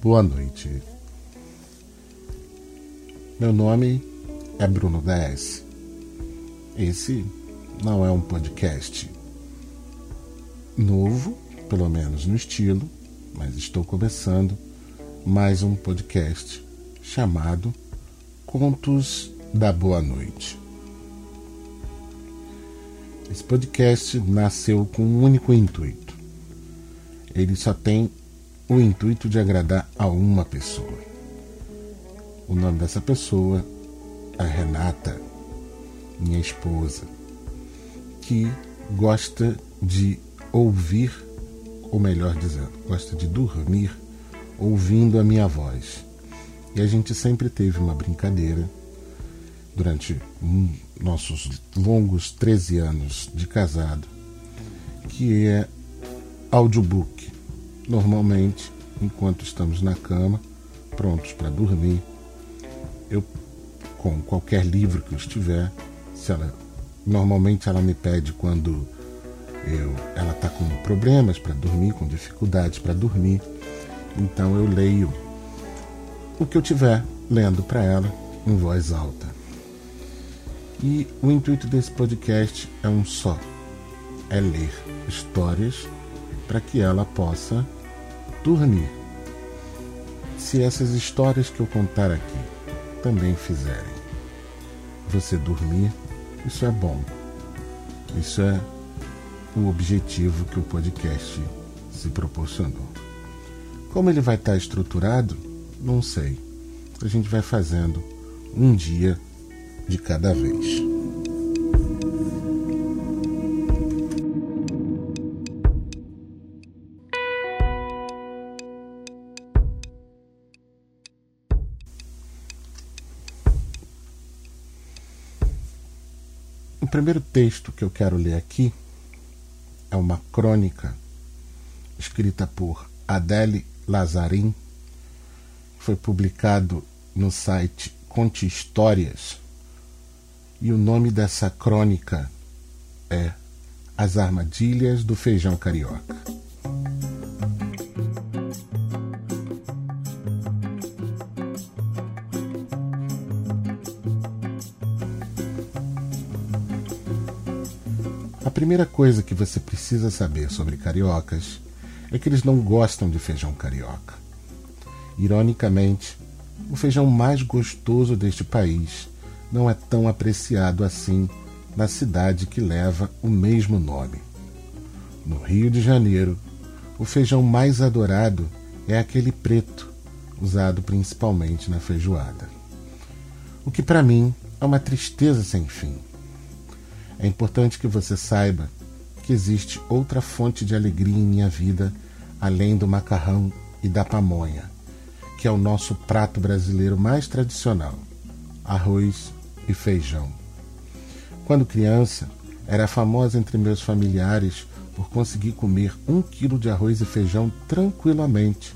Boa noite. Meu nome é Bruno DS. Esse não é um podcast novo, pelo menos no estilo, mas estou começando mais um podcast chamado Contos da Boa Noite. Esse podcast nasceu com um único intuito. Ele só tem o intuito de agradar a uma pessoa. O nome dessa pessoa é Renata, minha esposa, que gosta de ouvir, ou melhor dizendo, gosta de dormir ouvindo a minha voz. E a gente sempre teve uma brincadeira durante nossos longos 13 anos de casado, que é audiobook Normalmente, enquanto estamos na cama, prontos para dormir, eu, com qualquer livro que eu estiver, se ela, normalmente ela me pede quando eu, ela está com problemas para dormir, com dificuldades para dormir, então eu leio o que eu tiver lendo para ela em voz alta. E o intuito desse podcast é um só: é ler histórias para que ela possa dormir. Se essas histórias que eu contar aqui também fizerem você dormir, isso é bom. Isso é o objetivo que o podcast se proporcionou. Como ele vai estar estruturado, não sei. A gente vai fazendo um dia de cada vez. O primeiro texto que eu quero ler aqui é uma crônica escrita por Adele Lazarin, foi publicado no site Conte Histórias, e o nome dessa crônica é As Armadilhas do Feijão Carioca. primeira coisa que você precisa saber sobre cariocas é que eles não gostam de feijão carioca. Ironicamente, o feijão mais gostoso deste país não é tão apreciado assim na cidade que leva o mesmo nome. No Rio de Janeiro, o feijão mais adorado é aquele preto, usado principalmente na feijoada. O que para mim é uma tristeza sem fim é importante que você saiba que existe outra fonte de alegria em minha vida além do macarrão e da pamonha, que é o nosso prato brasileiro mais tradicional: arroz e feijão. Quando criança, era famosa entre meus familiares por conseguir comer um quilo de arroz e feijão tranquilamente.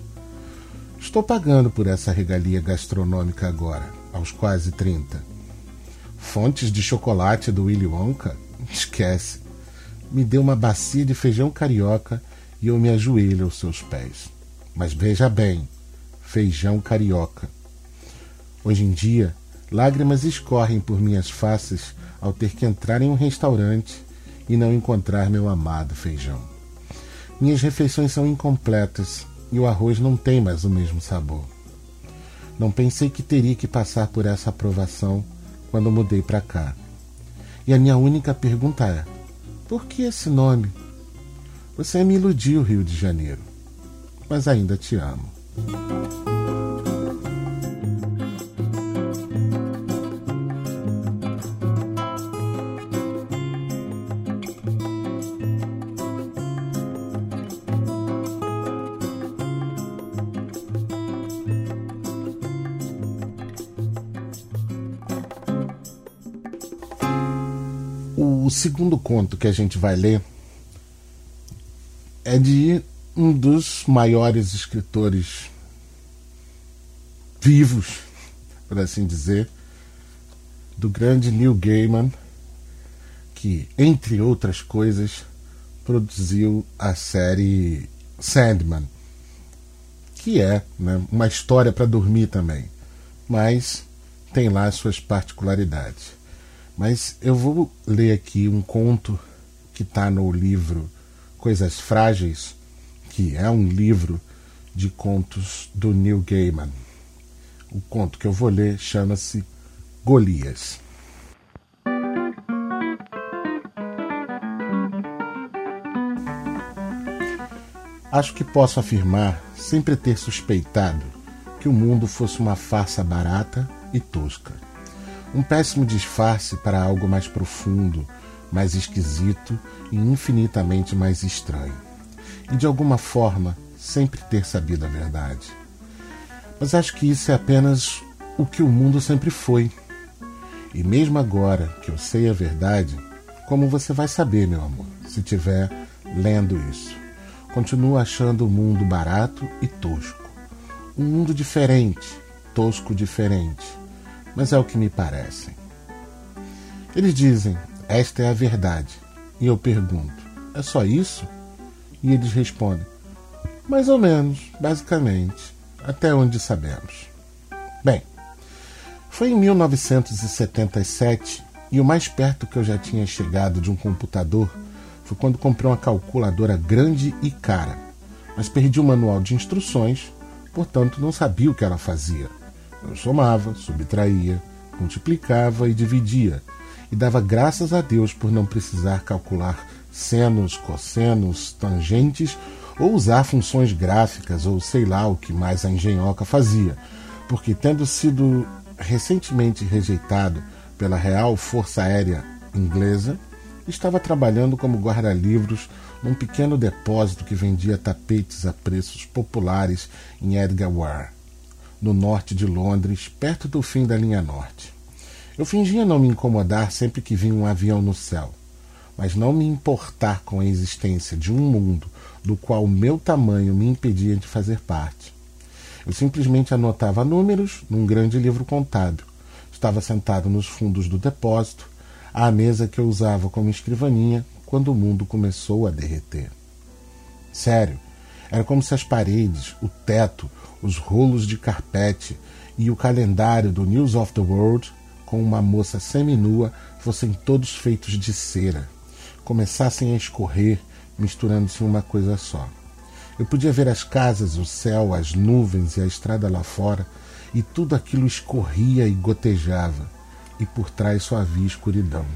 Estou pagando por essa regalia gastronômica agora, aos quase 30. Fontes de chocolate do Willy Wonka? Esquece. Me deu uma bacia de feijão carioca e eu me ajoelho aos seus pés. Mas veja bem, feijão carioca. Hoje em dia, lágrimas escorrem por minhas faces ao ter que entrar em um restaurante e não encontrar meu amado feijão. Minhas refeições são incompletas e o arroz não tem mais o mesmo sabor. Não pensei que teria que passar por essa aprovação quando mudei para cá. E a minha única pergunta é: por que esse nome? Você me iludiu, Rio de Janeiro, mas ainda te amo. Segundo conto que a gente vai ler é de um dos maiores escritores vivos, por assim dizer, do grande Neil Gaiman, que, entre outras coisas, produziu a série Sandman, que é né, uma história para dormir também, mas tem lá as suas particularidades. Mas eu vou ler aqui um conto que está no livro Coisas Frágeis, que é um livro de contos do Neil Gaiman. O conto que eu vou ler chama-se Golias. Acho que posso afirmar, sempre ter suspeitado, que o mundo fosse uma farsa barata e tosca. Um péssimo disfarce para algo mais profundo, mais esquisito e infinitamente mais estranho. E de alguma forma, sempre ter sabido a verdade. Mas acho que isso é apenas o que o mundo sempre foi. E mesmo agora que eu sei a verdade, como você vai saber, meu amor, se tiver lendo isso? Continuo achando o mundo barato e tosco. Um mundo diferente, tosco diferente. Mas é o que me parecem. Eles dizem, esta é a verdade. E eu pergunto, é só isso? E eles respondem, mais ou menos, basicamente, até onde sabemos. Bem, foi em 1977 e o mais perto que eu já tinha chegado de um computador foi quando comprei uma calculadora grande e cara, mas perdi o manual de instruções, portanto não sabia o que ela fazia. Eu somava, subtraía, multiplicava e dividia, e dava graças a Deus por não precisar calcular senos, cossenos, tangentes ou usar funções gráficas ou sei lá o que mais a engenhoca fazia, porque tendo sido recentemente rejeitado pela Real Força Aérea Inglesa, estava trabalhando como guarda-livros num pequeno depósito que vendia tapetes a preços populares em Edgware, no norte de Londres, perto do fim da linha norte. Eu fingia não me incomodar sempre que vinha um avião no céu, mas não me importar com a existência de um mundo do qual meu tamanho me impedia de fazer parte. Eu simplesmente anotava números num grande livro contábil. Estava sentado nos fundos do depósito, à mesa que eu usava como escrivaninha quando o mundo começou a derreter. Sério, era como se as paredes, o teto, os rolos de carpete e o calendário do News of the World com uma moça seminua fossem todos feitos de cera, começassem a escorrer, misturando-se em uma coisa só. Eu podia ver as casas, o céu, as nuvens e a estrada lá fora, e tudo aquilo escorria e gotejava, e por trás só havia escuridão.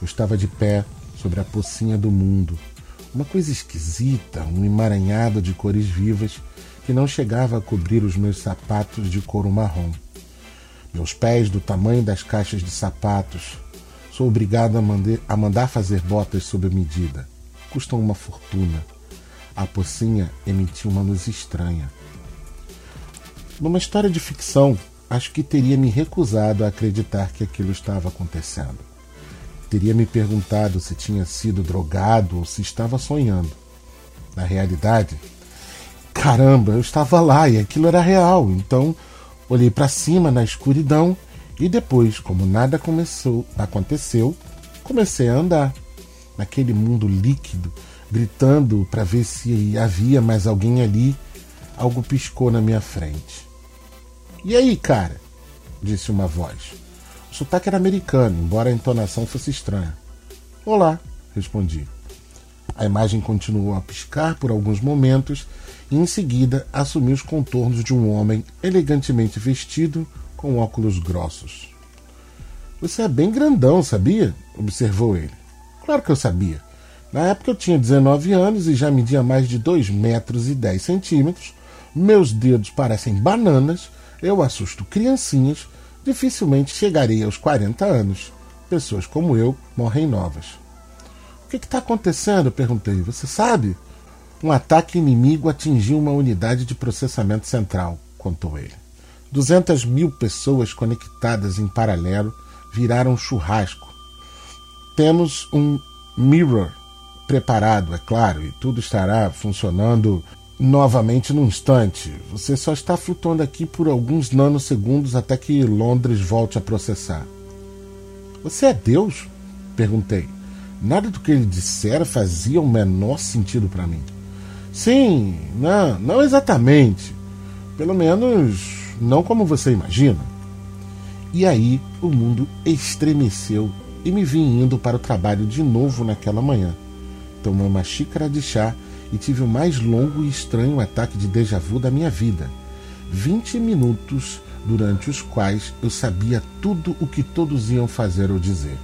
Eu estava de pé sobre a pocinha do mundo, uma coisa esquisita, um emaranhado de cores vivas que não chegava a cobrir os meus sapatos de couro marrom. Meus pés do tamanho das caixas de sapatos. Sou obrigado a, a mandar fazer botas sob medida. Custam uma fortuna. A pocinha emitiu uma luz estranha. Numa história de ficção, acho que teria me recusado a acreditar que aquilo estava acontecendo. Teria me perguntado se tinha sido drogado ou se estava sonhando. Na realidade, caramba, eu estava lá e aquilo era real, então Olhei para cima na escuridão e depois, como nada começou, aconteceu, comecei a andar naquele mundo líquido, gritando para ver se havia mais alguém ali. Algo piscou na minha frente. E aí, cara? disse uma voz. O sotaque era americano, embora a entonação fosse estranha. Olá, respondi. A imagem continuou a piscar por alguns momentos e em seguida assumiu os contornos de um homem elegantemente vestido com óculos grossos. Você é bem grandão, sabia? observou ele. Claro que eu sabia. Na época eu tinha 19 anos e já media mais de 2 metros e 10 centímetros. Meus dedos parecem bananas. Eu assusto criancinhas. Dificilmente chegarei aos 40 anos. Pessoas como eu morrem novas. O que está acontecendo? perguntei. Você sabe? Um ataque inimigo atingiu uma unidade de processamento central, contou ele. 200 mil pessoas conectadas em paralelo viraram churrasco. Temos um mirror preparado, é claro, e tudo estará funcionando novamente num instante. Você só está flutuando aqui por alguns nanosegundos até que Londres volte a processar. Você é Deus? Perguntei. Nada do que ele dissera fazia o menor sentido para mim. Sim, não, não exatamente. Pelo menos não como você imagina. E aí o mundo estremeceu e me vi indo para o trabalho de novo naquela manhã. Tomei uma xícara de chá e tive o mais longo e estranho ataque de déjà vu da minha vida. Vinte minutos durante os quais eu sabia tudo o que todos iam fazer ou dizer.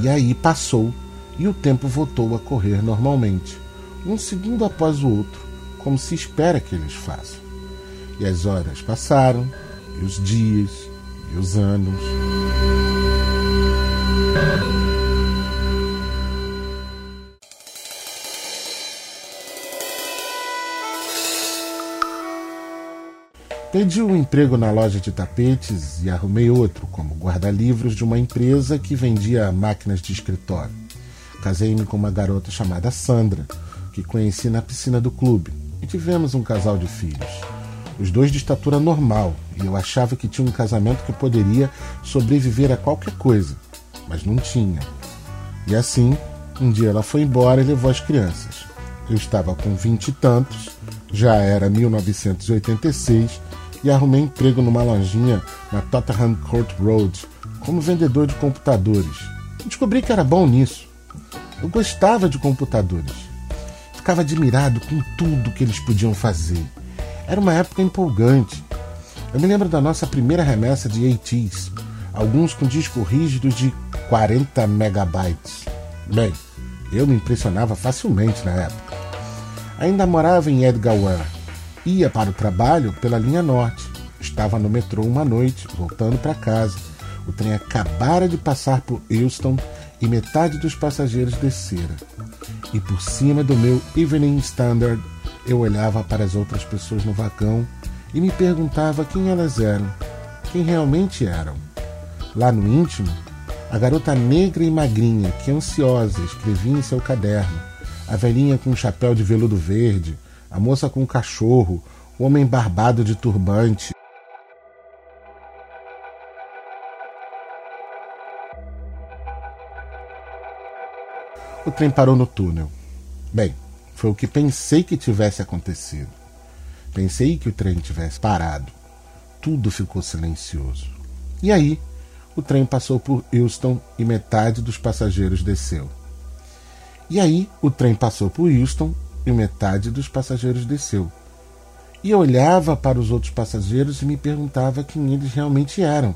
E aí passou e o tempo voltou a correr normalmente, um segundo após o outro, como se espera que eles façam. E as horas passaram, e os dias, e os anos. Perdi um emprego na loja de tapetes e arrumei outro como guarda-livros de uma empresa que vendia máquinas de escritório. Casei-me com uma garota chamada Sandra, que conheci na piscina do clube, e tivemos um casal de filhos. Os dois de estatura normal, e eu achava que tinha um casamento que poderia sobreviver a qualquer coisa, mas não tinha. E assim, um dia ela foi embora e levou as crianças. Eu estava com vinte e tantos, já era 1986 e arrumei emprego numa lojinha na Tottenham Court Road como vendedor de computadores. Descobri que era bom nisso. Eu gostava de computadores. Ficava admirado com tudo que eles podiam fazer. Era uma época empolgante. Eu me lembro da nossa primeira remessa de ATs, alguns com disco rígido de 40 megabytes. Bem, eu me impressionava facilmente na época. Ainda morava em Edgware, Ia para o trabalho pela linha norte. Estava no metrô uma noite, voltando para casa. O trem acabara de passar por Euston e metade dos passageiros descera. E por cima do meu Evening Standard, eu olhava para as outras pessoas no vagão e me perguntava quem elas eram, quem realmente eram. Lá no íntimo, a garota negra e magrinha que ansiosa escrevia em seu caderno, a velhinha com um chapéu de veludo verde, a moça com o cachorro, o homem barbado de turbante. O trem parou no túnel. Bem, foi o que pensei que tivesse acontecido. Pensei que o trem tivesse parado. Tudo ficou silencioso. E aí, o trem passou por Houston e metade dos passageiros desceu. E aí, o trem passou por Houston e metade dos passageiros desceu. E eu olhava para os outros passageiros e me perguntava quem eles realmente eram.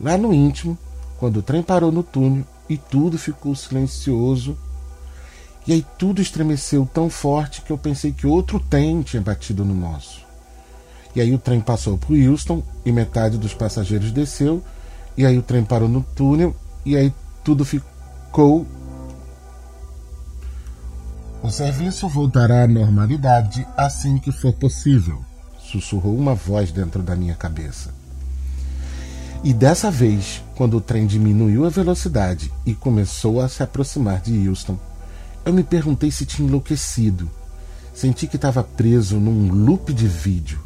Lá no íntimo, quando o trem parou no túnel e tudo ficou silencioso, e aí tudo estremeceu tão forte que eu pensei que outro trem tinha batido no nosso. E aí o trem passou por Houston e metade dos passageiros desceu, e aí o trem parou no túnel e aí tudo ficou o serviço voltará à normalidade assim que for possível, sussurrou uma voz dentro da minha cabeça. E dessa vez, quando o trem diminuiu a velocidade e começou a se aproximar de Houston, eu me perguntei se tinha enlouquecido. Senti que estava preso num loop de vídeo.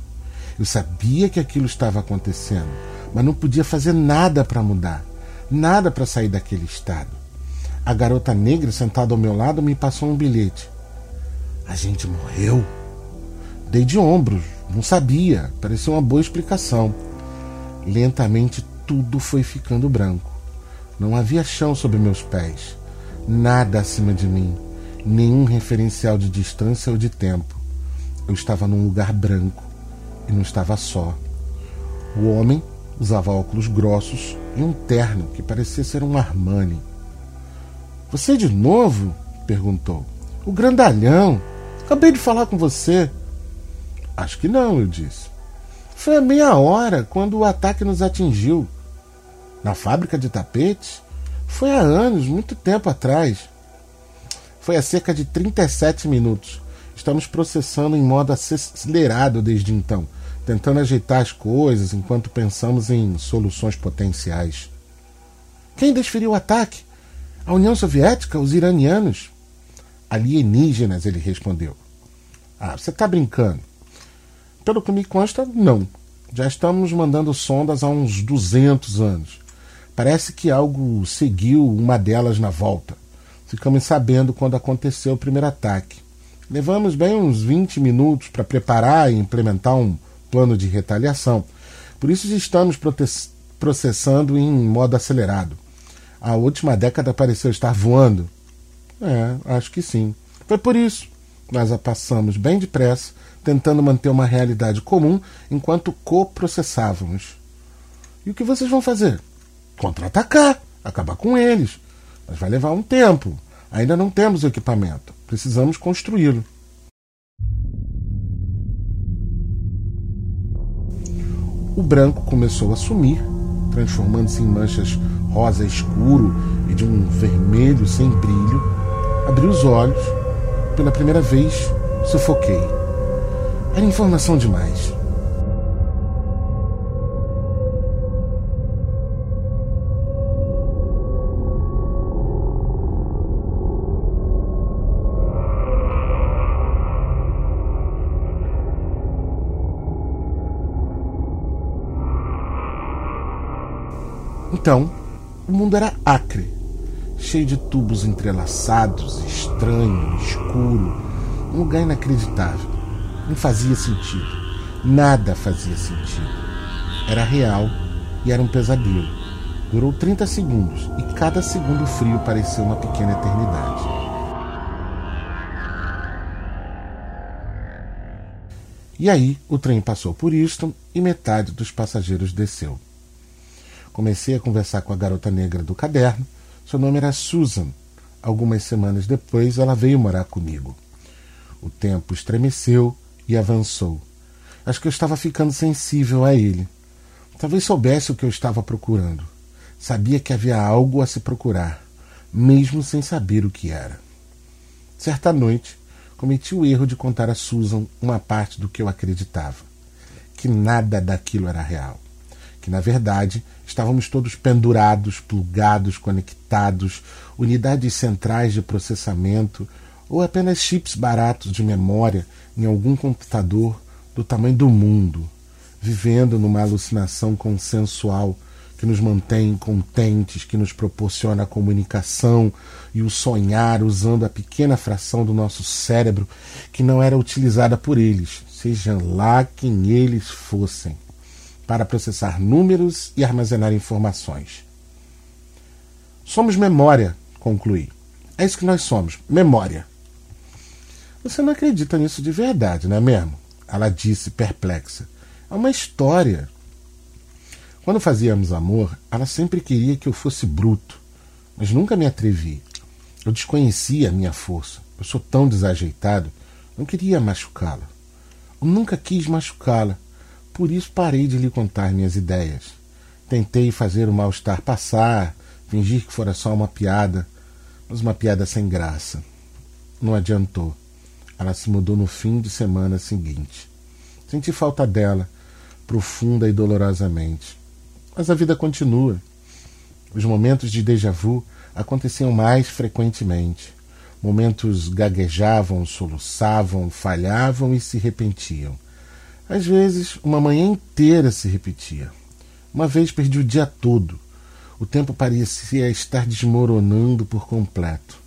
Eu sabia que aquilo estava acontecendo, mas não podia fazer nada para mudar, nada para sair daquele estado. A garota negra sentada ao meu lado me passou um bilhete. A gente morreu? Dei de ombros, não sabia, parecia uma boa explicação. Lentamente tudo foi ficando branco. Não havia chão sob meus pés, nada acima de mim, nenhum referencial de distância ou de tempo. Eu estava num lugar branco e não estava só. O homem usava óculos grossos e um terno que parecia ser um Armani. Você de novo? perguntou. O grandalhão. Acabei de falar com você. Acho que não, eu disse. Foi a meia hora quando o ataque nos atingiu. Na fábrica de tapetes? Foi há anos, muito tempo atrás. Foi há cerca de 37 minutos. Estamos processando em modo acelerado desde então, tentando ajeitar as coisas enquanto pensamos em soluções potenciais. Quem desferiu o ataque? A União Soviética? Os iranianos? Alienígenas, ele respondeu. Ah, você está brincando. Pelo que me consta, não. Já estamos mandando sondas há uns 200 anos. Parece que algo seguiu uma delas na volta. Ficamos sabendo quando aconteceu o primeiro ataque. Levamos bem uns 20 minutos para preparar e implementar um plano de retaliação. Por isso estamos processando em modo acelerado. A última década pareceu estar voando. É, acho que sim. Foi por isso. Nós a passamos bem depressa, tentando manter uma realidade comum enquanto coprocessávamos. E o que vocês vão fazer? Contra-atacar, acabar com eles. Mas vai levar um tempo. Ainda não temos o equipamento. Precisamos construí-lo. O branco começou a sumir, transformando-se em manchas rosa escuro e de um vermelho sem brilho. Abri os olhos. Pela primeira vez, sufoquei. Era informação demais. Então, o mundo era acre, cheio de tubos entrelaçados, estranho, escuro, um lugar inacreditável. Não fazia sentido. Nada fazia sentido. Era real e era um pesadelo. Durou 30 segundos e cada segundo frio pareceu uma pequena eternidade. E aí o trem passou por Easton e metade dos passageiros desceu. Comecei a conversar com a garota negra do caderno. Seu nome era Susan. Algumas semanas depois, ela veio morar comigo. O tempo estremeceu e avançou. Acho que eu estava ficando sensível a ele. Talvez soubesse o que eu estava procurando. Sabia que havia algo a se procurar, mesmo sem saber o que era. Certa noite, cometi o erro de contar a Susan uma parte do que eu acreditava: que nada daquilo era real que na verdade estávamos todos pendurados, plugados, conectados, unidades centrais de processamento ou apenas chips baratos de memória em algum computador do tamanho do mundo, vivendo numa alucinação consensual que nos mantém contentes, que nos proporciona a comunicação e o sonhar usando a pequena fração do nosso cérebro que não era utilizada por eles, sejam lá quem eles fossem para processar números e armazenar informações. Somos memória, concluí. É isso que nós somos, memória. Você não acredita nisso de verdade, não é mesmo? Ela disse perplexa. É uma história. Quando fazíamos amor, ela sempre queria que eu fosse bruto, mas nunca me atrevi. Eu desconhecia a minha força. Eu sou tão desajeitado, não queria machucá-la. Eu nunca quis machucá-la. Por isso parei de lhe contar minhas ideias. Tentei fazer o mal-estar passar, fingir que fora só uma piada, mas uma piada sem graça. Não adiantou. Ela se mudou no fim de semana seguinte. Senti falta dela, profunda e dolorosamente. Mas a vida continua. Os momentos de déjà vu aconteciam mais frequentemente. Momentos gaguejavam, soluçavam, falhavam e se repentiam. Às vezes, uma manhã inteira se repetia. Uma vez perdi o dia todo. O tempo parecia estar desmoronando por completo.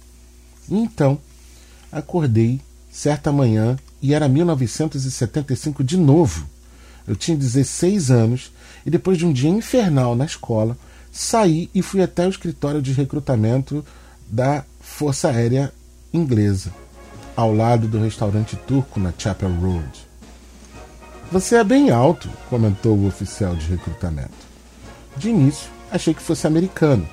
Então, acordei certa manhã e era 1975 de novo. Eu tinha 16 anos e depois de um dia infernal na escola, saí e fui até o escritório de recrutamento da Força Aérea Inglesa, ao lado do restaurante turco na Chapel Road. Você é bem alto, comentou o oficial de recrutamento. De início, achei que fosse americano,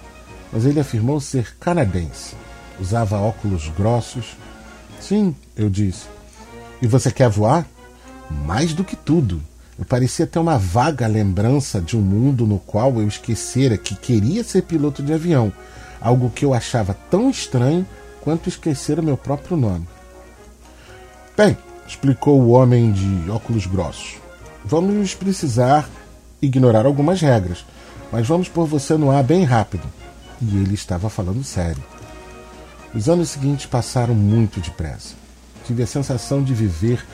mas ele afirmou ser canadense. Usava óculos grossos. Sim, eu disse. E você quer voar? Mais do que tudo. Eu parecia ter uma vaga lembrança de um mundo no qual eu esquecera que queria ser piloto de avião, algo que eu achava tão estranho quanto esquecer o meu próprio nome. Bem, explicou o homem de óculos grossos. Vamos precisar ignorar algumas regras, mas vamos pôr você no ar bem rápido. E ele estava falando sério. Os anos seguintes passaram muito depressa. tive a sensação de viver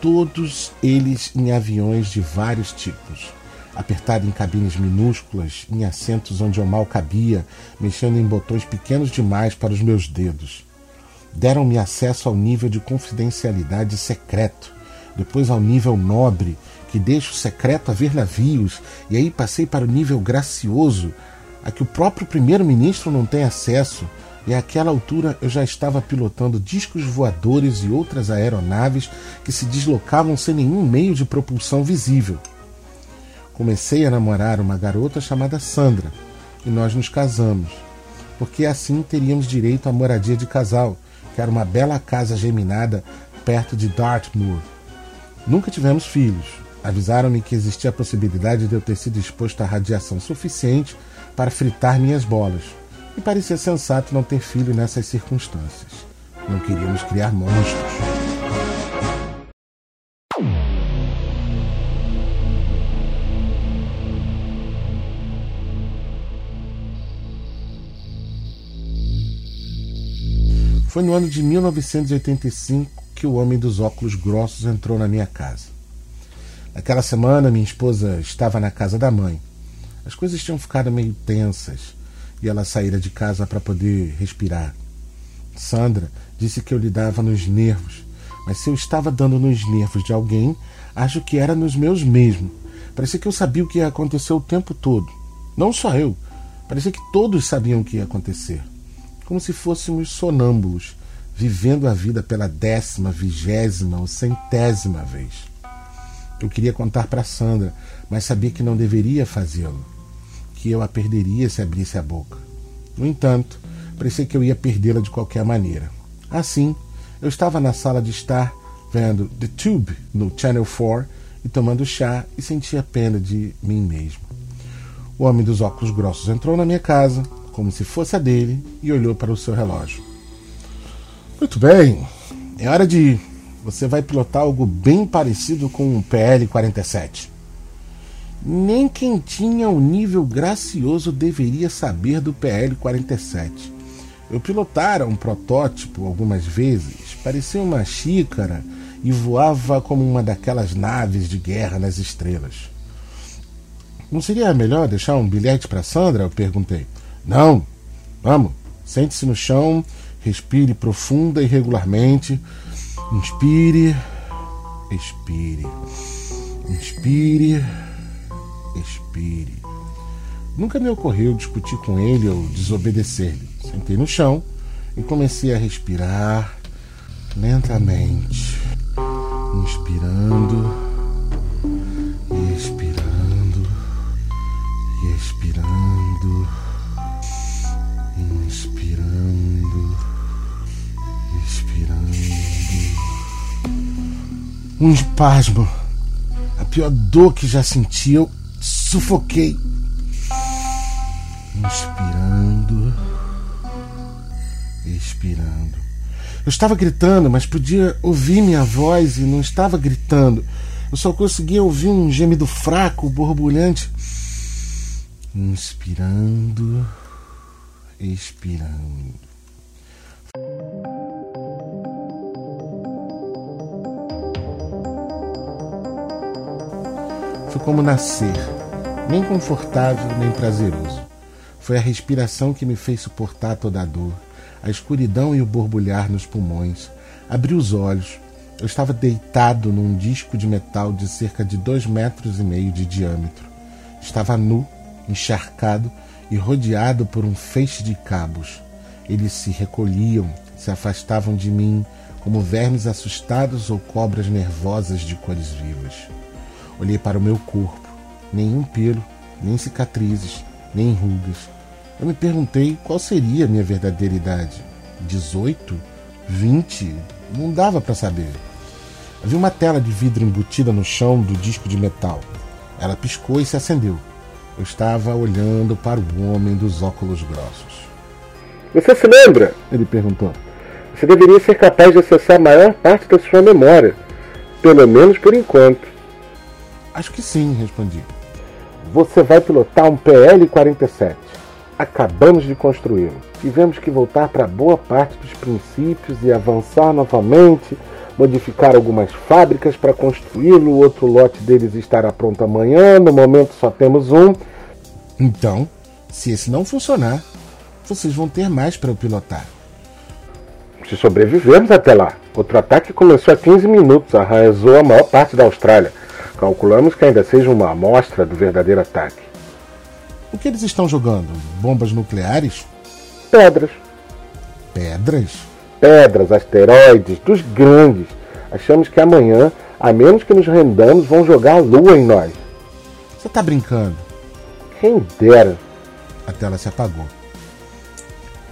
todos eles em aviões de vários tipos. Apertado em cabines minúsculas, em assentos onde eu mal cabia, mexendo em botões pequenos demais para os meus dedos. Deram-me acesso ao nível de confidencialidade secreto, depois ao nível nobre, que deixa o secreto a ver navios, e aí passei para o nível gracioso, a que o próprio primeiro-ministro não tem acesso, e àquela altura eu já estava pilotando discos voadores e outras aeronaves que se deslocavam sem nenhum meio de propulsão visível. Comecei a namorar uma garota chamada Sandra e nós nos casamos, porque assim teríamos direito à moradia de casal, que era uma bela casa geminada perto de Dartmoor. Nunca tivemos filhos. Avisaram-me que existia a possibilidade de eu ter sido exposto à radiação suficiente para fritar minhas bolas e parecia sensato não ter filho nessas circunstâncias. Não queríamos criar monstros. Foi no ano de 1985 que o homem dos óculos grossos entrou na minha casa. Naquela semana, minha esposa estava na casa da mãe. As coisas tinham ficado meio tensas e ela saíra de casa para poder respirar. Sandra disse que eu lhe dava nos nervos, mas se eu estava dando nos nervos de alguém, acho que era nos meus mesmo. Parecia que eu sabia o que ia acontecer o tempo todo. Não só eu, parecia que todos sabiam o que ia acontecer. Como se fôssemos sonâmbulos, vivendo a vida pela décima, vigésima ou centésima vez. Eu queria contar para Sandra, mas sabia que não deveria fazê-lo que eu a perderia se abrisse a boca. No entanto, parecia que eu ia perdê-la de qualquer maneira. Assim, eu estava na sala de estar vendo The Tube no Channel 4 e tomando chá e sentia pena de mim mesmo. O homem dos óculos grossos entrou na minha casa, como se fosse a dele, e olhou para o seu relógio. Muito bem, é hora de ir. Você vai pilotar algo bem parecido com um PL-47. Nem quem tinha o nível gracioso deveria saber do PL-47. Eu pilotara um protótipo algumas vezes, parecia uma xícara e voava como uma daquelas naves de guerra nas estrelas. Não seria melhor deixar um bilhete para Sandra? Eu perguntei. Não. Vamos, sente-se no chão, respire profunda e regularmente. Inspire, expire. Inspire expire. Nunca me ocorreu discutir com ele ou desobedecer-lhe. Sentei no chão e comecei a respirar lentamente, inspirando Um espasmo, a pior dor que já senti. Eu sufoquei. Inspirando, expirando. Eu estava gritando, mas podia ouvir minha voz e não estava gritando. Eu só conseguia ouvir um gemido fraco, borbulhante. Inspirando, expirando. Foi como nascer, nem confortável nem prazeroso. Foi a respiração que me fez suportar toda a dor, a escuridão e o borbulhar nos pulmões. Abri os olhos. Eu estava deitado num disco de metal de cerca de dois metros e meio de diâmetro. Estava nu, encharcado e rodeado por um feixe de cabos. Eles se recolhiam, se afastavam de mim, como vermes assustados ou cobras nervosas de cores vivas. Olhei para o meu corpo. Nenhum pelo, nem cicatrizes, nem rugas. Eu me perguntei qual seria a minha verdadeira idade. 18? 20? Não dava para saber. Havia uma tela de vidro embutida no chão do disco de metal. Ela piscou e se acendeu. Eu estava olhando para o homem dos óculos grossos. Você se lembra? Ele perguntou. Você deveria ser capaz de acessar a maior parte da sua memória, pelo menos por enquanto. Acho que sim, respondi. Você vai pilotar um PL-47. acabamos de construí-lo. Tivemos que voltar para boa parte dos princípios e avançar novamente, modificar algumas fábricas para construí-lo. O outro lote deles estará pronto amanhã. No momento só temos um. Então, se esse não funcionar, vocês vão ter mais para eu pilotar. Se sobrevivermos até lá. Outro ataque começou há 15 minutos, arrasou a maior parte da Austrália. Calculamos que ainda seja uma amostra do verdadeiro ataque. O que eles estão jogando? Bombas nucleares? Pedras. Pedras? Pedras, asteroides, dos grandes. Achamos que amanhã, a menos que nos rendamos, vão jogar a lua em nós. Você está brincando? Quem dera. A tela se apagou.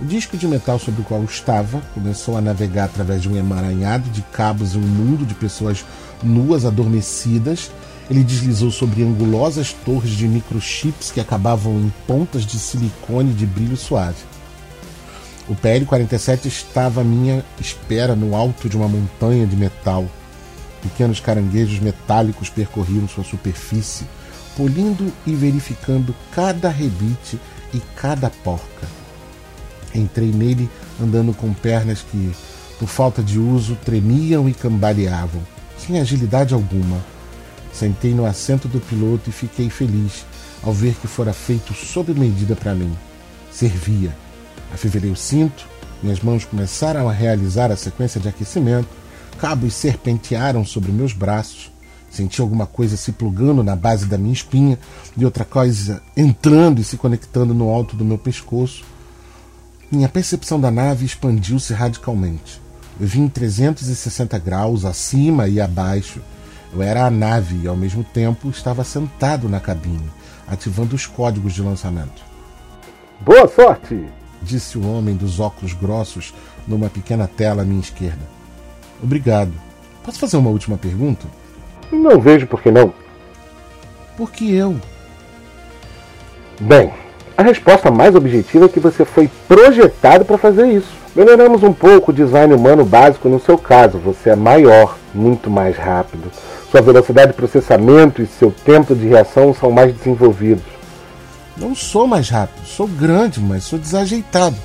O disco de metal sobre o qual estava começou a navegar através de um emaranhado de cabos e um mundo de pessoas nuas adormecidas. Ele deslizou sobre angulosas torres de microchips que acabavam em pontas de silicone de brilho suave. O PL-47 estava à minha espera no alto de uma montanha de metal. Pequenos caranguejos metálicos percorriam sua superfície, polindo e verificando cada rebite e cada porca. Entrei nele andando com pernas que, por falta de uso, tremiam e cambaleavam, sem agilidade alguma. Sentei no assento do piloto e fiquei feliz ao ver que fora feito sob medida para mim. Servia. Afivelei o cinto, minhas mãos começaram a realizar a sequência de aquecimento, cabos serpentearam sobre meus braços, senti alguma coisa se plugando na base da minha espinha e outra coisa entrando e se conectando no alto do meu pescoço. Minha percepção da nave expandiu-se radicalmente. Eu vi em 360 graus, acima e abaixo. Eu era a nave e, ao mesmo tempo, estava sentado na cabine, ativando os códigos de lançamento. Boa sorte! disse o homem dos óculos grossos numa pequena tela à minha esquerda. Obrigado. Posso fazer uma última pergunta? Não vejo por que não. Por que eu? Bem, a resposta mais objetiva é que você foi projetado para fazer isso. Melhoramos um pouco o design humano básico no seu caso. Você é maior, muito mais rápido. Sua velocidade de processamento e seu tempo de reação são mais desenvolvidos. Não sou mais rápido, sou grande, mas sou desajeitado.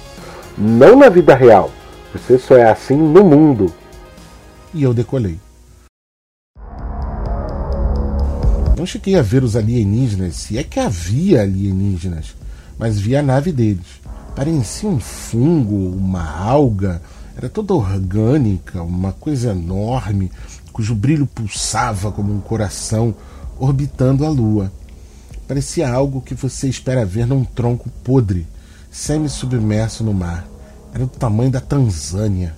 Não na vida real. Você só é assim no mundo. E eu decolei. Não cheguei a ver os alienígenas, se é que havia alienígenas mas vi a nave deles. Parecia um fungo, uma alga, era toda orgânica, uma coisa enorme, cujo brilho pulsava como um coração orbitando a lua. Parecia algo que você espera ver num tronco podre, semi-submerso no mar. Era do tamanho da Tanzânia.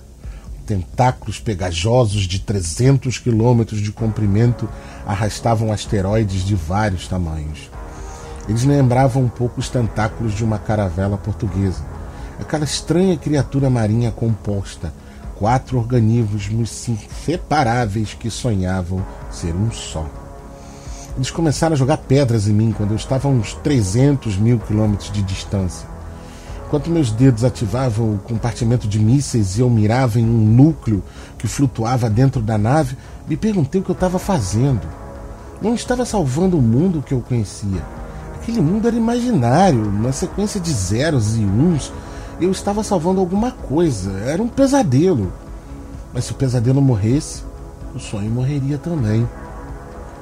Tentáculos pegajosos de 300 quilômetros de comprimento arrastavam asteroides de vários tamanhos. Eles lembravam um pouco os tentáculos de uma caravela portuguesa. Aquela estranha criatura marinha composta, quatro organismos inseparáveis que sonhavam ser um só. Eles começaram a jogar pedras em mim quando eu estava a uns 300 mil quilômetros de distância. Enquanto meus dedos ativavam o compartimento de mísseis e eu mirava em um núcleo que flutuava dentro da nave, me perguntei o que eu estava fazendo. Não estava salvando o mundo que eu conhecia Aquele mundo era imaginário, uma sequência de zeros e uns. Eu estava salvando alguma coisa. Era um pesadelo. Mas se o pesadelo morresse, o sonho morreria também.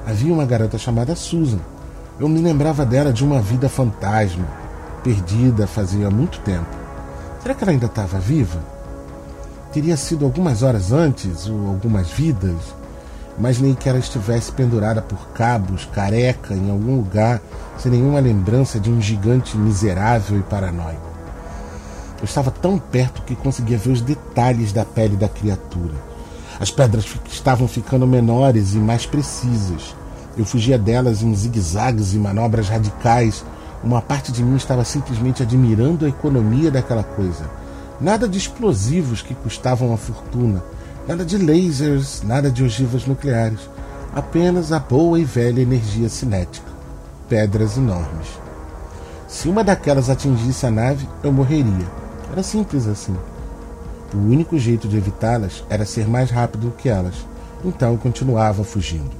Havia uma garota chamada Susan. Eu me lembrava dela de uma vida fantasma, perdida fazia muito tempo. Será que ela ainda estava viva? Teria sido algumas horas antes, ou algumas vidas? Imaginei que ela estivesse pendurada por cabos, careca, em algum lugar, sem nenhuma lembrança de um gigante miserável e paranoico. Eu estava tão perto que conseguia ver os detalhes da pele da criatura. As pedras estavam ficando menores e mais precisas. Eu fugia delas em zigue-zagues e manobras radicais. Uma parte de mim estava simplesmente admirando a economia daquela coisa. Nada de explosivos que custavam uma fortuna Nada de lasers, nada de ogivas nucleares. Apenas a boa e velha energia cinética. Pedras enormes. Se uma daquelas atingisse a nave, eu morreria. Era simples assim. O único jeito de evitá-las era ser mais rápido que elas. Então continuava fugindo.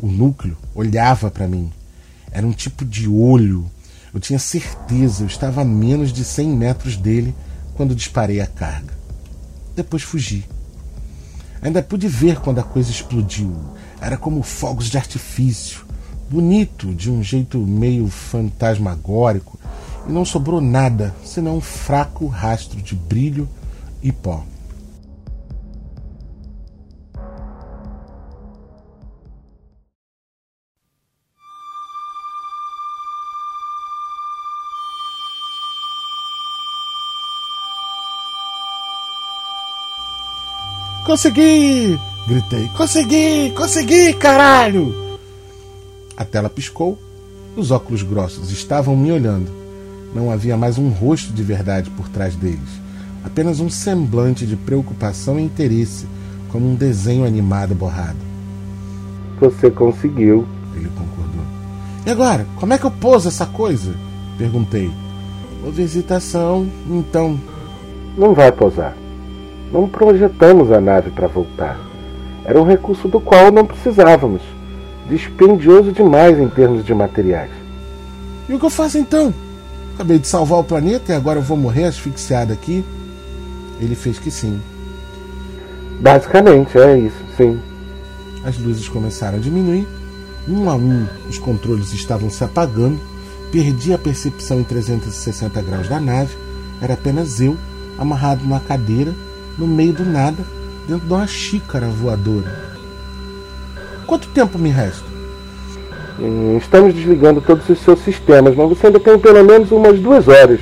O núcleo olhava para mim. Era um tipo de olho Eu tinha certeza, eu estava a menos de 100 metros dele quando disparei a carga. Depois fugi. Ainda pude ver quando a coisa explodiu. Era como fogos de artifício, bonito de um jeito meio fantasmagórico, e não sobrou nada senão um fraco rastro de brilho e pó. Consegui! Gritei. Consegui! Consegui, caralho! A tela piscou. Os óculos grossos estavam me olhando. Não havia mais um rosto de verdade por trás deles. Apenas um semblante de preocupação e interesse, como um desenho animado borrado. Você conseguiu. Ele concordou. E agora? Como é que eu pouso essa coisa? Perguntei. Houve hesitação, então. Não vai pousar. Não projetamos a nave para voltar. Era um recurso do qual não precisávamos. Dispendioso demais em termos de materiais. E o que eu faço então? Acabei de salvar o planeta e agora eu vou morrer asfixiado aqui? Ele fez que sim. Basicamente, é isso, sim. As luzes começaram a diminuir. Um a um, os controles estavam se apagando. Perdi a percepção em 360 graus da nave. Era apenas eu, amarrado na cadeira, no meio do nada, dentro de uma xícara voadora. Quanto tempo me resta? Hum, estamos desligando todos os seus sistemas, mas você ainda tem pelo menos umas duas horas.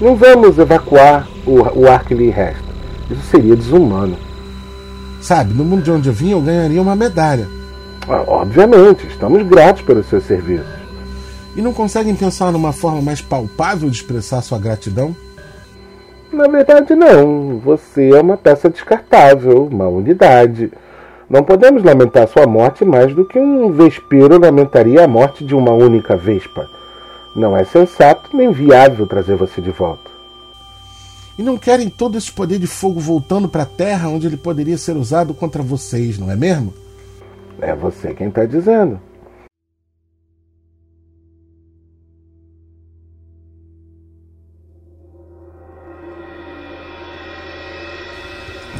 Não vamos evacuar o, o ar que lhe resta. Isso seria desumano. Sabe, no mundo de onde eu vim, eu ganharia uma medalha. Ah, obviamente, estamos gratos pelos seus serviços. E não conseguem pensar numa forma mais palpável de expressar sua gratidão? Na verdade, não. Você é uma peça descartável, uma unidade. Não podemos lamentar sua morte mais do que um vespeiro lamentaria a morte de uma única vespa. Não é sensato nem viável trazer você de volta. E não querem todo esse poder de fogo voltando para a Terra, onde ele poderia ser usado contra vocês, não é mesmo? É você quem está dizendo.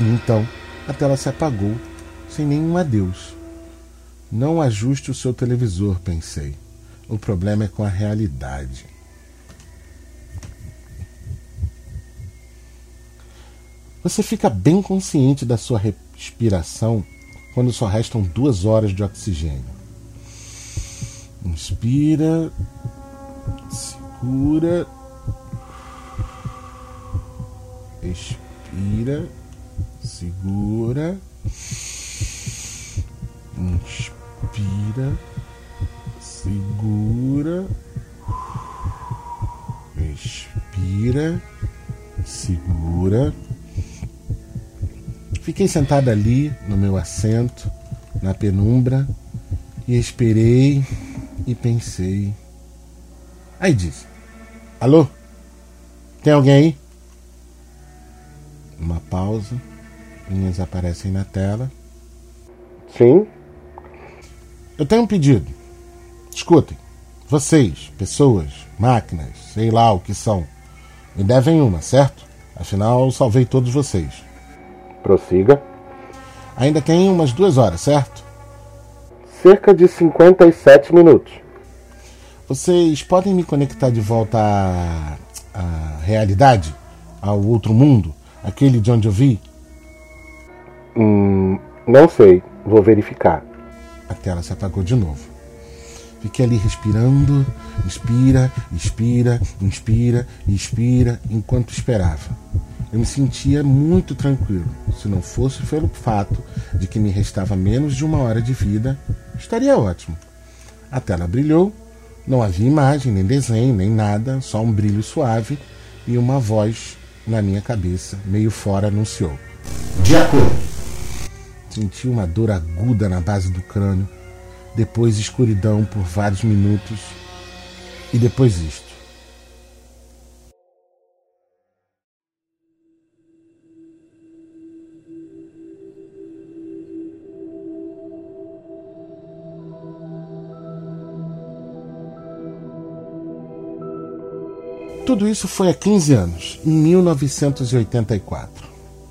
Então, a tela se apagou, sem nenhum adeus. Não ajuste o seu televisor, pensei. O problema é com a realidade. Você fica bem consciente da sua respiração quando só restam duas horas de oxigênio. Inspira, segura, expira segura, inspira, segura, expira, segura. Fiquei sentada ali no meu assento, na penumbra, e esperei e pensei. Aí disse: Alô? Tem alguém aí? Uma pausa. Linhas aparecem na tela. Sim. Eu tenho um pedido. Escutem. Vocês, pessoas, máquinas, sei lá o que são, me devem uma, certo? Afinal, eu salvei todos vocês. Prossiga. Ainda tem umas duas horas, certo? Cerca de 57 minutos. Vocês podem me conectar de volta à, à realidade? Ao outro mundo? Aquele de onde eu vi? Hum, não sei. Vou verificar. A tela se apagou de novo. Fiquei ali respirando, inspira, expira, inspira, expira, enquanto esperava. Eu me sentia muito tranquilo. Se não fosse pelo fato de que me restava menos de uma hora de vida, estaria ótimo. A tela brilhou, não havia imagem, nem desenho, nem nada, só um brilho suave e uma voz na minha cabeça, meio fora, anunciou: De acordo. Senti uma dor aguda na base do crânio, depois escuridão por vários minutos e depois isto. Tudo isso foi há 15 anos, em 1984.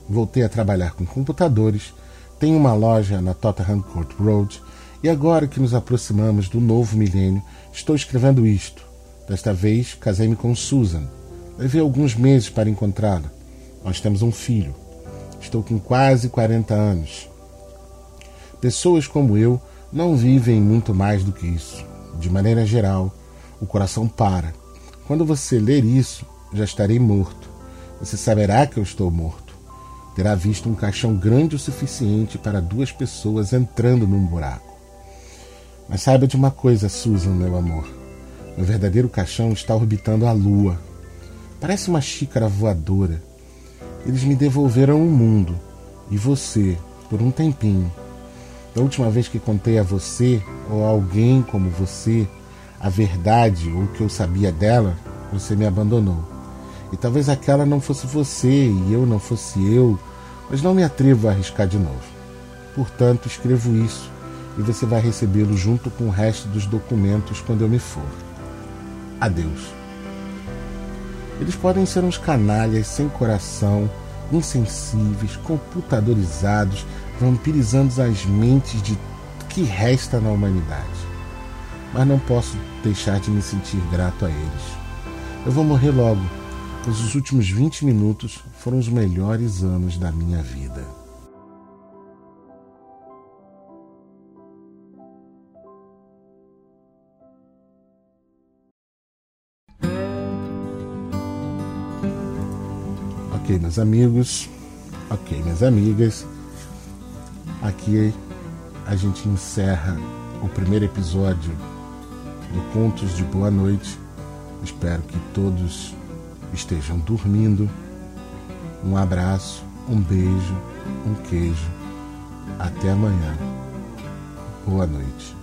Voltei a trabalhar com computadores, tenho uma loja na Tottenham Court Road e agora que nos aproximamos do novo milênio, estou escrevendo isto. Desta vez, casei-me com Susan. Levei alguns meses para encontrá-la. Nós temos um filho. Estou com quase 40 anos. Pessoas como eu não vivem muito mais do que isso. De maneira geral, o coração para. Quando você ler isso, já estarei morto. Você saberá que eu estou morto. Terá visto um caixão grande o suficiente para duas pessoas entrando num buraco. Mas saiba de uma coisa, Susan, meu amor. Meu verdadeiro caixão está orbitando a lua. Parece uma xícara voadora. Eles me devolveram o mundo e você por um tempinho. Da última vez que contei a você ou a alguém como você a verdade ou o que eu sabia dela, você me abandonou. E talvez aquela não fosse você e eu não fosse eu, mas não me atrevo a arriscar de novo. Portanto, escrevo isso e você vai recebê-lo junto com o resto dos documentos quando eu me for. Adeus. Eles podem ser uns canalhas sem coração, insensíveis, computadorizados, vampirizando as mentes de que resta na humanidade. Mas não posso deixar de me sentir grato a eles. Eu vou morrer logo, pois os últimos 20 minutos foram os melhores anos da minha vida. Ok, meus amigos, ok, minhas amigas, aqui a gente encerra o primeiro episódio do Contos de Boa Noite. Espero que todos estejam dormindo. Um abraço, um beijo, um queijo. Até amanhã. Boa noite.